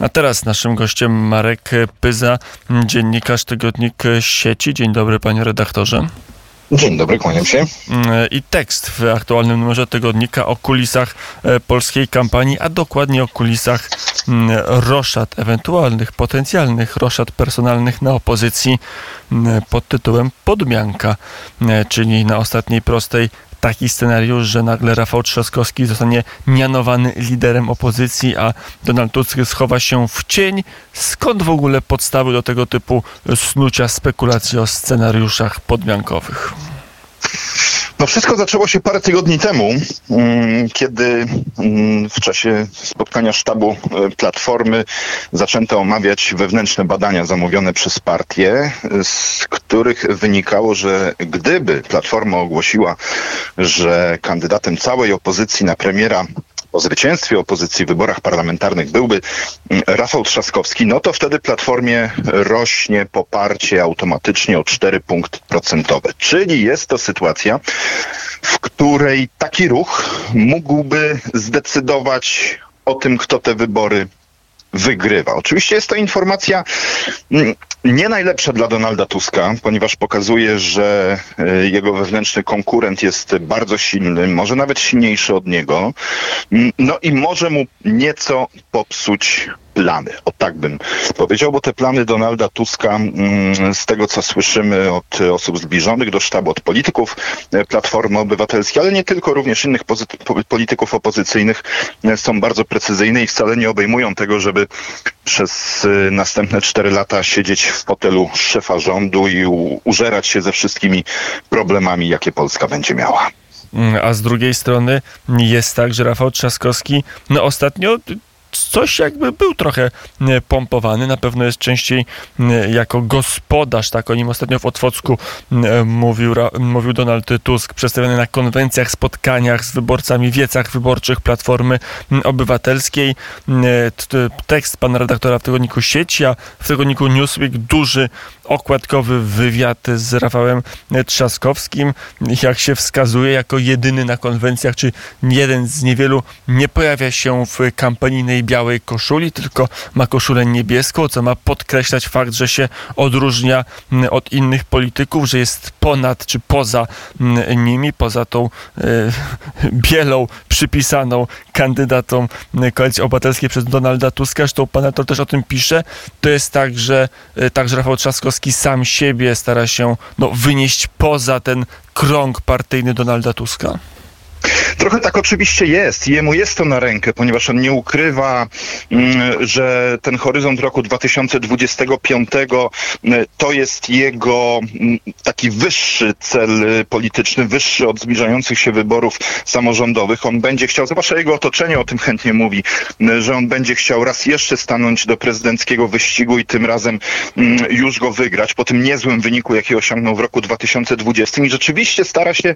A teraz naszym gościem Marek Pyza, dziennikarz Tygodnik Sieci. Dzień dobry panie redaktorze. Dzień dobry, kłaniam się. I tekst w aktualnym numerze tygodnika o kulisach e, polskiej kampanii, a dokładnie o kulisach mm, roszad, ewentualnych, potencjalnych roszad personalnych na opozycji mm, pod tytułem Podmianka, e, czyli na ostatniej prostej taki scenariusz, że nagle Rafał Trzaskowski zostanie mianowany liderem opozycji, a Donald Tusk schowa się w cień. Skąd w ogóle podstawy do tego typu snucia spekulacji o scenariuszach podmiankowych? No wszystko zaczęło się parę tygodni temu, mm, kiedy mm, w czasie spotkania sztabu e, Platformy zaczęto omawiać wewnętrzne badania zamówione przez partię, z których wynikało, że gdyby Platforma ogłosiła, że kandydatem całej opozycji na premiera o zwycięstwie opozycji w wyborach parlamentarnych byłby mm, Rafał Trzaskowski, no to wtedy Platformie rośnie poparcie automatycznie o 4 punkty procentowe. Czyli jest to sytuacja, w której taki ruch mógłby zdecydować o tym, kto te wybory wygrywa. Oczywiście jest to informacja mm, nie najlepsza dla Donalda Tuska, ponieważ pokazuje, że e, jego wewnętrzny konkurent jest bardzo silny, może nawet silniejszy od niego. Mm, no i może mu nieco popsuć plany. O tak bym powiedział, bo te plany Donalda Tuska, mm, z tego co słyszymy od osób zbliżonych do sztabu, od polityków e, Platformy Obywatelskiej, ale nie tylko, również innych polityków opozycyjnych e, są bardzo precyzyjne i wcale nie obejmują tego, żeby przez e, następne cztery lata siedzieć w fotelu szefa rządu i użerać się ze wszystkimi problemami, jakie Polska będzie miała. Mm, a z drugiej strony jest tak, że Rafał Trzaskowski no ostatnio coś jakby był trochę e, pompowany. Na pewno jest częściej e, jako gospodarz, tak o nim ostatnio w Otwocku e, mówił, mówił Donald Tusk, przedstawiony na konwencjach, spotkaniach z wyborcami, wiecach wyborczych Platformy Obywatelskiej. Tekst pana redaktora w tygodniku Sieci, a w tygodniku Newsweek duży okładkowy wywiad z Rafałem Trzaskowskim. Jak się wskazuje, jako jedyny na konwencjach, czy jeden z niewielu nie pojawia się w kampanijnej białej koszuli, tylko ma koszulę niebieską, co ma podkreślać fakt, że się odróżnia mm, od innych polityków, że jest ponad czy poza mm, nimi, poza tą e, bielą przypisaną kandydatom Koalicji Obywatelskiej przez Donalda Tuska. Zresztą pan to też o tym pisze. To jest tak, że e, także Rafał Trzaskowski sam siebie stara się no, wynieść poza ten krąg partyjny Donalda Tuska. Trochę tak oczywiście jest. Jemu jest to na rękę, ponieważ on nie ukrywa, mm, że ten horyzont roku 2025 mm, to jest jego mm, taki wyższy cel polityczny, wyższy od zbliżających się wyborów samorządowych. On będzie chciał, zwłaszcza jego otoczenie o tym chętnie mówi, że on będzie chciał raz jeszcze stanąć do prezydenckiego wyścigu i tym razem już go wygrać po tym niezłym wyniku, jaki osiągnął w roku 2020 i rzeczywiście stara się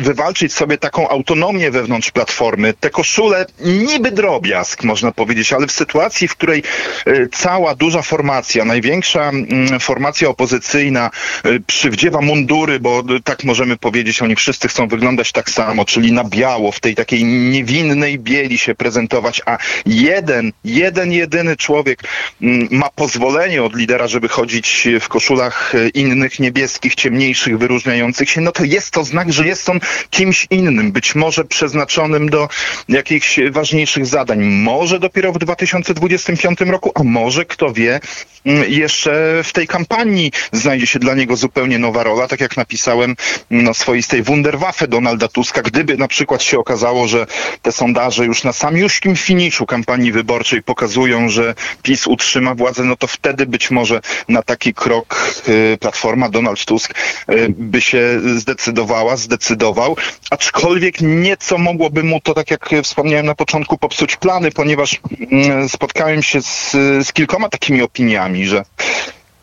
wywalczyć sobie taką autonomię wewnątrz Platformy. Te koszule niby drobiazg, można powiedzieć, ale w sytuacji, w której e, cała duża formacja, największa mm, formacja opozycyjna e, przywdziewa mundury, bo tak możemy powiedzieć, oni wszyscy chcą wyglądać tak samo, czyli na biało, w tej takiej niewinnej bieli się prezentować, a jeden, jeden, jedyny człowiek mm, ma pozwolenie od lidera, żeby chodzić w koszulach e, innych, niebieskich, ciemniejszych, wyróżniających się, no to jest to znak, że jest on kimś innym być może przeznaczonym do jakichś ważniejszych zadań. Może dopiero w 2025 roku, a może, kto wie, mm, jeszcze w tej kampanii znajdzie się dla niego zupełnie nowa rola, tak jak napisałem no, swoistej Wunderwaffe Donalda Tuska. Gdyby na przykład się okazało, że te sondaże już na samiuszkim finiszu kampanii wyborczej pokazują, że PiS utrzyma władzę, no to wtedy być może na taki krok y, Platforma, Donald Tusk y, by się zdecydowała, zdecydował, aczkolwiek nieco mogłoby mu to, tak jak wspomniałem na początku, popsuć plany, ponieważ mm, spotkałem się z, z kilkoma takimi opiniami, że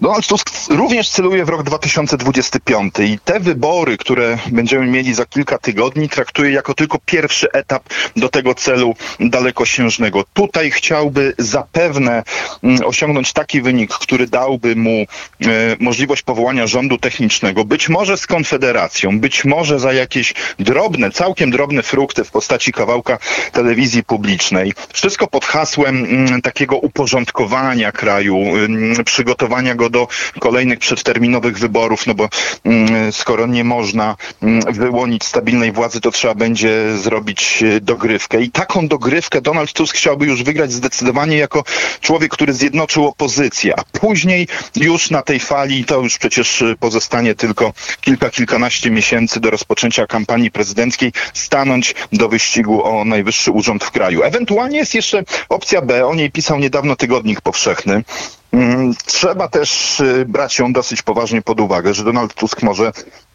Donald Tusk również celuje w rok 2025 i te wybory, które będziemy mieli za kilka tygodni, traktuje jako tylko pierwszy etap do tego celu dalekosiężnego. Tutaj chciałby zapewne mm, osiągnąć taki wynik, który dałby mu e, możliwość powołania rządu technicznego, być może z Konfederacją, być może za jakieś drobne, całkiem drobne frukty w postaci kawałka telewizji publicznej. Wszystko pod hasłem mm, takiego uporządkowania kraju, mm, przygotowania go do kolejnych przedterminowych wyborów, no bo mm, skoro nie można mm, wyłonić stabilnej władzy, to trzeba będzie zrobić e, dogrywkę. I taką dogrywkę Donald Tusk chciałby już wygrać zdecydowanie jako człowiek, który zjednoczył opozycję, a później już na tej fali, to już przecież e, pozostanie tylko kilka, kilkanaście miesięcy do rozpoczęcia kampanii prezydenckiej, stanąć do wyścigu o najwyższy urząd w kraju. Ewentualnie jest jeszcze opcja B, o niej pisał niedawno Tygodnik Powszechny. Mm, trzeba też y, brać ją dosyć poważnie pod uwagę, że Donald Tusk może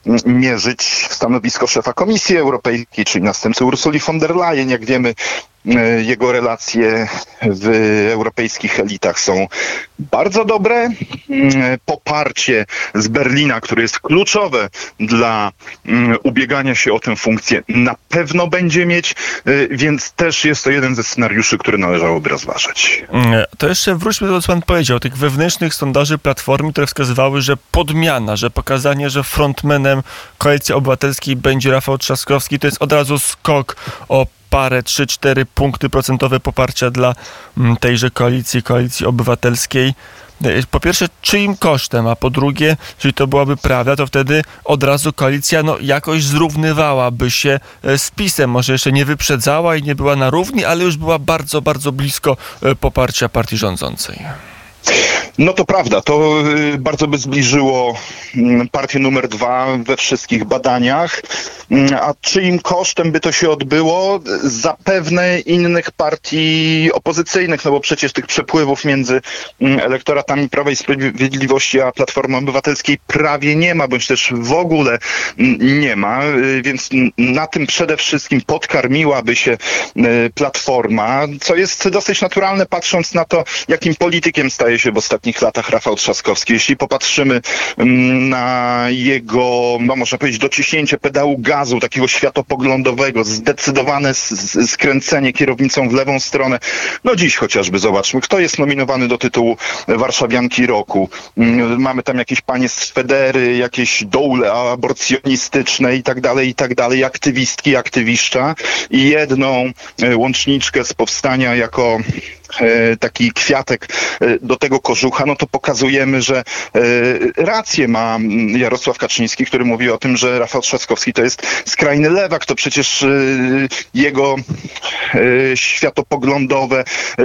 mm, mierzyć stanowisko szefa Komisji Europejskiej, czyli następcy Ursuli von der Leyen. Jak wiemy, jego relacje w europejskich elitach są bardzo dobre. Mm, poparcie z Berlina, które jest kluczowe dla ubiegania się o tę funkcję, na pewno będzie mieć, y, więc też jest to jeden ze scenariuszy, który należałoby rozważać. To jeszcze wróćmy do tego, co pan powiedział tych wewnętrznych sondaży Platformy, które wskazywały, że podmiana, że pokazanie, że frontmenem Koalicji Obywatelskiej będzie Rafał Trzaskowski, to jest od razu skok o parę, 3-4 punkty procentowe poparcia dla mm, tejże koalicji, Koalicji Obywatelskiej. E, po pierwsze, czyim kosztem, a po drugie, jeśli to byłaby prawda, to wtedy od razu koalicja no, jakoś zrównywałaby się e, z PiSem. Może jeszcze nie wyprzedzała i nie była na równi, ale już była bardzo, bardzo blisko e, poparcia partii rządzącej. No to prawda, to y, bardzo by zbliżyło mm, partię numer dwa we wszystkich badaniach. Mm, a czyim kosztem by to się odbyło? Zapewne innych partii opozycyjnych, no bo przecież tych przepływów między mm, elektoratami Prawa i Sprawiedliwości a Platformy Obywatelskiej prawie nie ma, bądź też w ogóle nie ma, y, więc na tym przede wszystkim podkarmiłaby się y, Platforma, co jest dosyć naturalne patrząc na to, jakim politykiem staje się w ostatnich latach Rafał Trzaskowski. Jeśli popatrzymy mm, na jego, no można powiedzieć, dociśnięcie pedału gazu, takiego światopoglądowego, zdecydowane skręcenie kierownicą w lewą stronę. No dziś chociażby zobaczmy, kto jest nominowany do tytułu Warszawianki Roku. Mm, mamy tam jakieś panie z Federy, jakieś doule aborcjonistyczne i tak dalej, i tak dalej, aktywistki, aktywiszcza i jedną e, łączniczkę z powstania jako taki kwiatek e, do tego kożucha, no to pokazujemy, że e, rację ma Jarosław Kaczyński, który mówi o tym, że Rafał Trzaskowski to jest skrajny lewak, to przecież jego światopoglądowe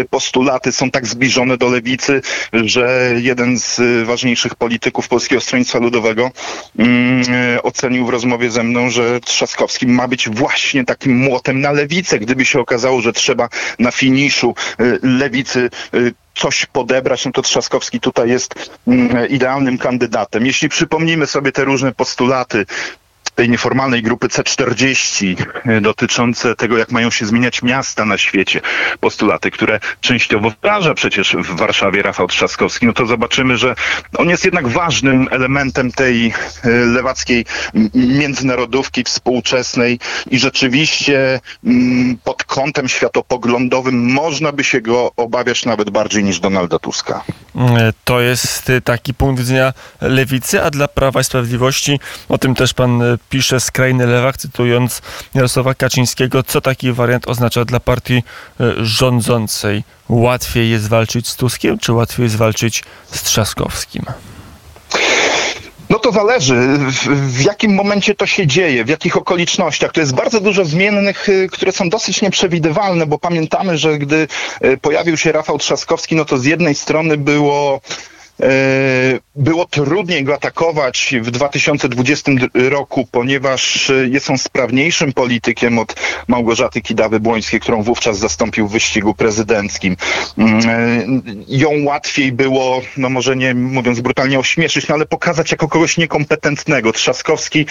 postulaty są tak zbliżone do lewicy, że jeden z ważniejszych polityków Polskiego Stronnictwa Ludowego mm, ocenił w rozmowie ze mną, że Trzaskowski ma być właśnie takim młotem na lewicę, gdyby się okazało, że trzeba na finiszu lewicy y, coś podebrać, no to Trzaskowski tutaj jest mm, idealnym kandydatem. Jeśli przypomnimy sobie te różne postulaty tej nieformalnej grupy C40 e, dotyczące tego, jak mają się zmieniać miasta na świecie, postulaty, które częściowo wdraża przecież w Warszawie Rafał Trzaskowski, no to zobaczymy, że on jest jednak ważnym elementem tej e, lewackiej międzynarodówki współczesnej i rzeczywiście mm, pod kątem światopoglądowym można by się go obawiać nawet bardziej niż Donalda Tuska. E, to jest taki punkt widzenia lewicy, a dla Prawa i Sprawiedliwości, o tym też pan pisze skrajny lewak, cytując Jarosława Kaczyńskiego, co taki wariant oznacza dla partii e, rządzącej. Łatwiej jest walczyć z Tuskiem, czy łatwiej jest walczyć z Trzaskowskim? No to zależy, w, w, jakim momencie to się dzieje, w jakich okolicznościach. To jest bardzo dużo zmiennych, y, które są dosyć nieprzewidywalne, bo pamiętamy, że gdy y, pojawił się Rafał Trzaskowski, no to z jednej strony było było trudniej go atakować w 2020 roku, ponieważ e, jest on sprawniejszym politykiem od Małgorzaty Kidawy-Błońskiej, którą wówczas zastąpił w wyścigu prezydenckim. Mm, e, ją łatwiej było, no może nie mówiąc brutalnie ośmieszyć, no ale pokazać jako kogoś niekompetentnego. Trzaskowski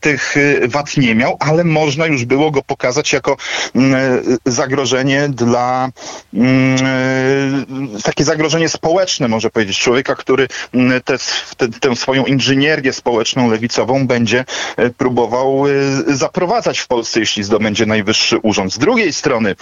tych wad nie miał, ale można już było go pokazać jako mm, zagrożenie dla mm, takie zagrożenie społeczne, może powiedzieć, człowieka, który mm, te, te, tę swoją inżynierię społeczną, lewicową będzie e, próbował e, zaprowadzać w Polsce, jeśli zdobędzie najwyższy urząd. Z drugiej strony,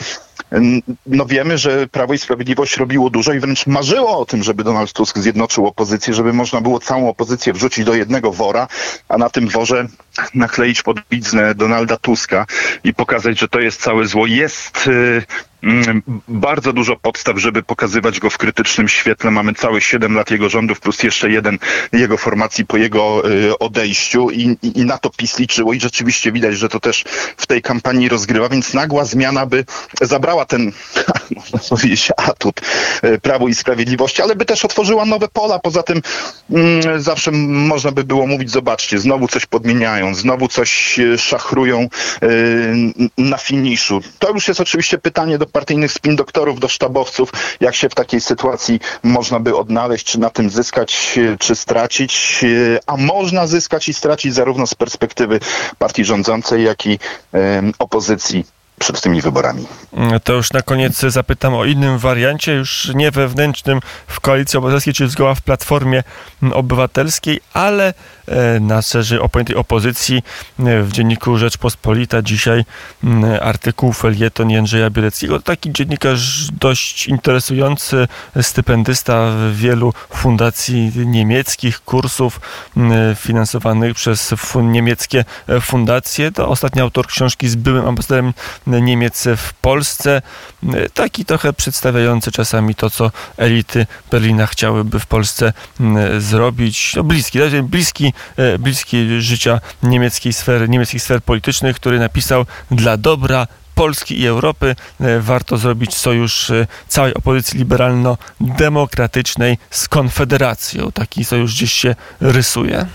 no wiemy, że Prawo i Sprawiedliwość robiło dużo i wręcz marzyło o tym, żeby Donald Tusk zjednoczył opozycję, żeby można było całą opozycję wrzucić do jednego wora, a na tym worze nakleić podbiznę Donalda Tuska i pokazać, że to jest całe zło. Jest y, mm, bardzo dużo podstaw, żeby pokazywać go w krytycznym świetle. Mamy całe 7 lat jego rządów plus jeszcze jeden jego formacji po jego y, odejściu i, i, i na to PiS liczyło i rzeczywiście widać, że to też w tej kampanii rozgrywa, więc nagła zmiana by zabrała ten, można powiedzieć, atut y, Prawu i Sprawiedliwości, ale by też otworzyła nowe pola. Poza tym mm, zawsze można by było mówić, zobaczcie, znowu coś podmieniają, znowu coś y, szachrują y, na finiszu. To już jest oczywiście pytanie do partyjnych spin doktorów, do sztabowców, jak się w takiej sytuacji można by odnaleźć, czy na tym zyskać, y, czy stracić, a można zyskać i stracić zarówno z perspektywy partii rządzącej, jak i opozycji przed tymi wyborami. To już na koniec zapytam o innym wariancie, już nie wewnętrznym w Koalicji Obywatelskiej, czy zgoła w Platformie Obywatelskiej, ale e, na szerzej opojętej opozycji e, w dzienniku Rzeczpospolita dzisiaj artykuł felieton Jędrzeja Bieleckiego. Taki dziennikarz dość interesujący, stypendysta wielu fundacji niemieckich, kursów finansowanych przez niemieckie e, fundacje. To ostatni autor książki z byłym ambasadorem Niemiec w Polsce. Taki trochę przedstawiający czasami to, co elity Berlina chciałyby w Polsce zrobić. No, bliski, bliski, e, bliski życia niemieckiej sfery, niemieckich sfer politycznych, który napisał dla dobra Polski i Europy e, warto zrobić sojusz e, całej opozycji liberalno-demokratycznej z Konfederacją. Taki sojusz gdzieś się rysuje.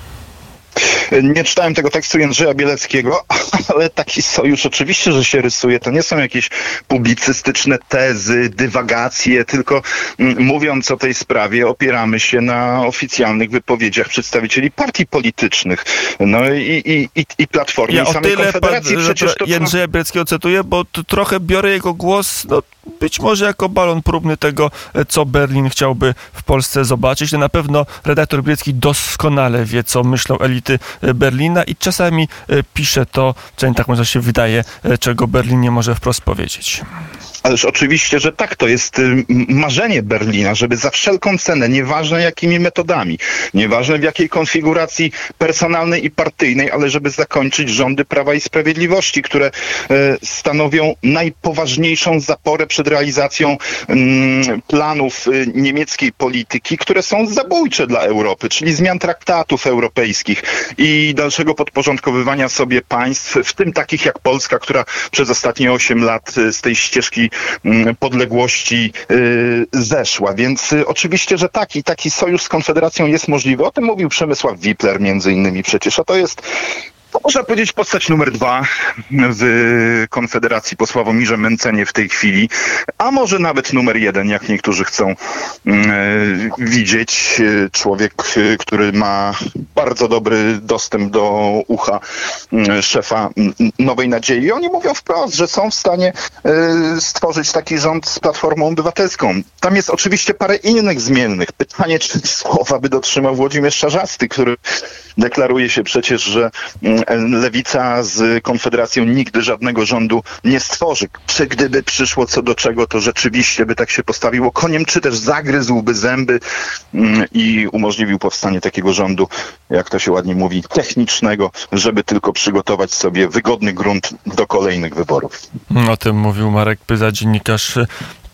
Nie czytałem tego tekstu Jędrzeja Bieleckiego, ale taki sojusz oczywiście, że się rysuje. To nie są jakieś publicystyczne tezy, dywagacje, tylko mm, mówiąc o tej sprawie opieramy się na oficjalnych wypowiedziach przedstawicieli partii politycznych. No i, i, i, i Platformy, Ja i samej tyle pan, Konfederacji. Przecież to, Jędrzeja Bieleckiego cytuję, bo trochę biorę jego głos, no, być może jako balon próbny tego, e, co Berlin chciałby w Polsce zobaczyć. No, na pewno redaktor Bielecki doskonale wie, co myślą elity Berlina i czasami e, pisze to, co tak może się wydaje, e, czego Berlin nie może wprost powiedzieć. Ależ oczywiście, że tak, to jest y, marzenie Berlina, żeby za wszelką cenę, nieważne jakimi metodami, nieważne w jakiej konfiguracji personalnej i partyjnej, ale żeby zakończyć rządy Prawa i Sprawiedliwości, które e, stanowią najpoważniejszą zaporę przed realizacją mm, planów y, niemieckiej polityki, które są zabójcze dla Europy, czyli zmian traktatów europejskich i dalszego podporządkowywania sobie państw, w tym takich jak Polska, która przez ostatnie 8 lat y, z tej ścieżki podległości y, zeszła. Więc y, oczywiście, że taki, taki sojusz z Konfederacją jest możliwy. O tym mówił Przemysław Wipler między innymi przecież, a to jest to można powiedzieć postać numer dwa w Konfederacji po Sławomirze Mencenie w tej chwili, a może nawet numer jeden, jak niektórzy chcą mm, e, widzieć. E, Człowiek, e, który ma bardzo dobry dostęp do ucha mm, szefa mm, Nowej Nadziei. Oni mówią wprost, że są w stanie stworzyć taki rząd z Platformą Obywatelską. Tam jest oczywiście parę innych zmiennych. Pytanie, czy słowa by dotrzymał Włodzimierz Czarzasty, który deklaruje się przecież, że lewica z Konfederacją nigdy żadnego rządu nie stworzy. Czy gdyby przyszło co do czego, to rzeczywiście by tak się postawiło koniem, czy też zagryzłby zęby mm, i umożliwił powstanie takiego rządu, jak to się ładnie mówi, technicznego, żeby tylko przygotować sobie wygodny grunt do kolejnych wyborów. O tym mówił Marek Pyza, dziennikarz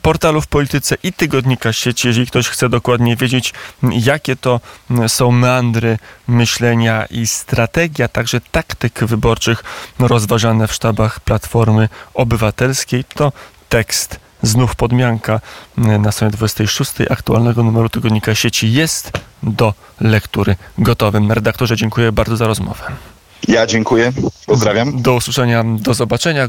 portalu w polityce i tygodnika sieci. Jeżeli ktoś chce dokładnie wiedzieć, jakie to są meandry myślenia i strategia, także taktyk wyborczych rozważane w sztabach Platformy Obywatelskiej, to tekst znów podmianka na stronie 26 aktualnego numeru tygodnika sieci jest do lektury gotowym. Redaktorze, dziękuję bardzo za rozmowę. Ja dziękuję, pozdrawiam. Do usłyszenia, do zobaczenia.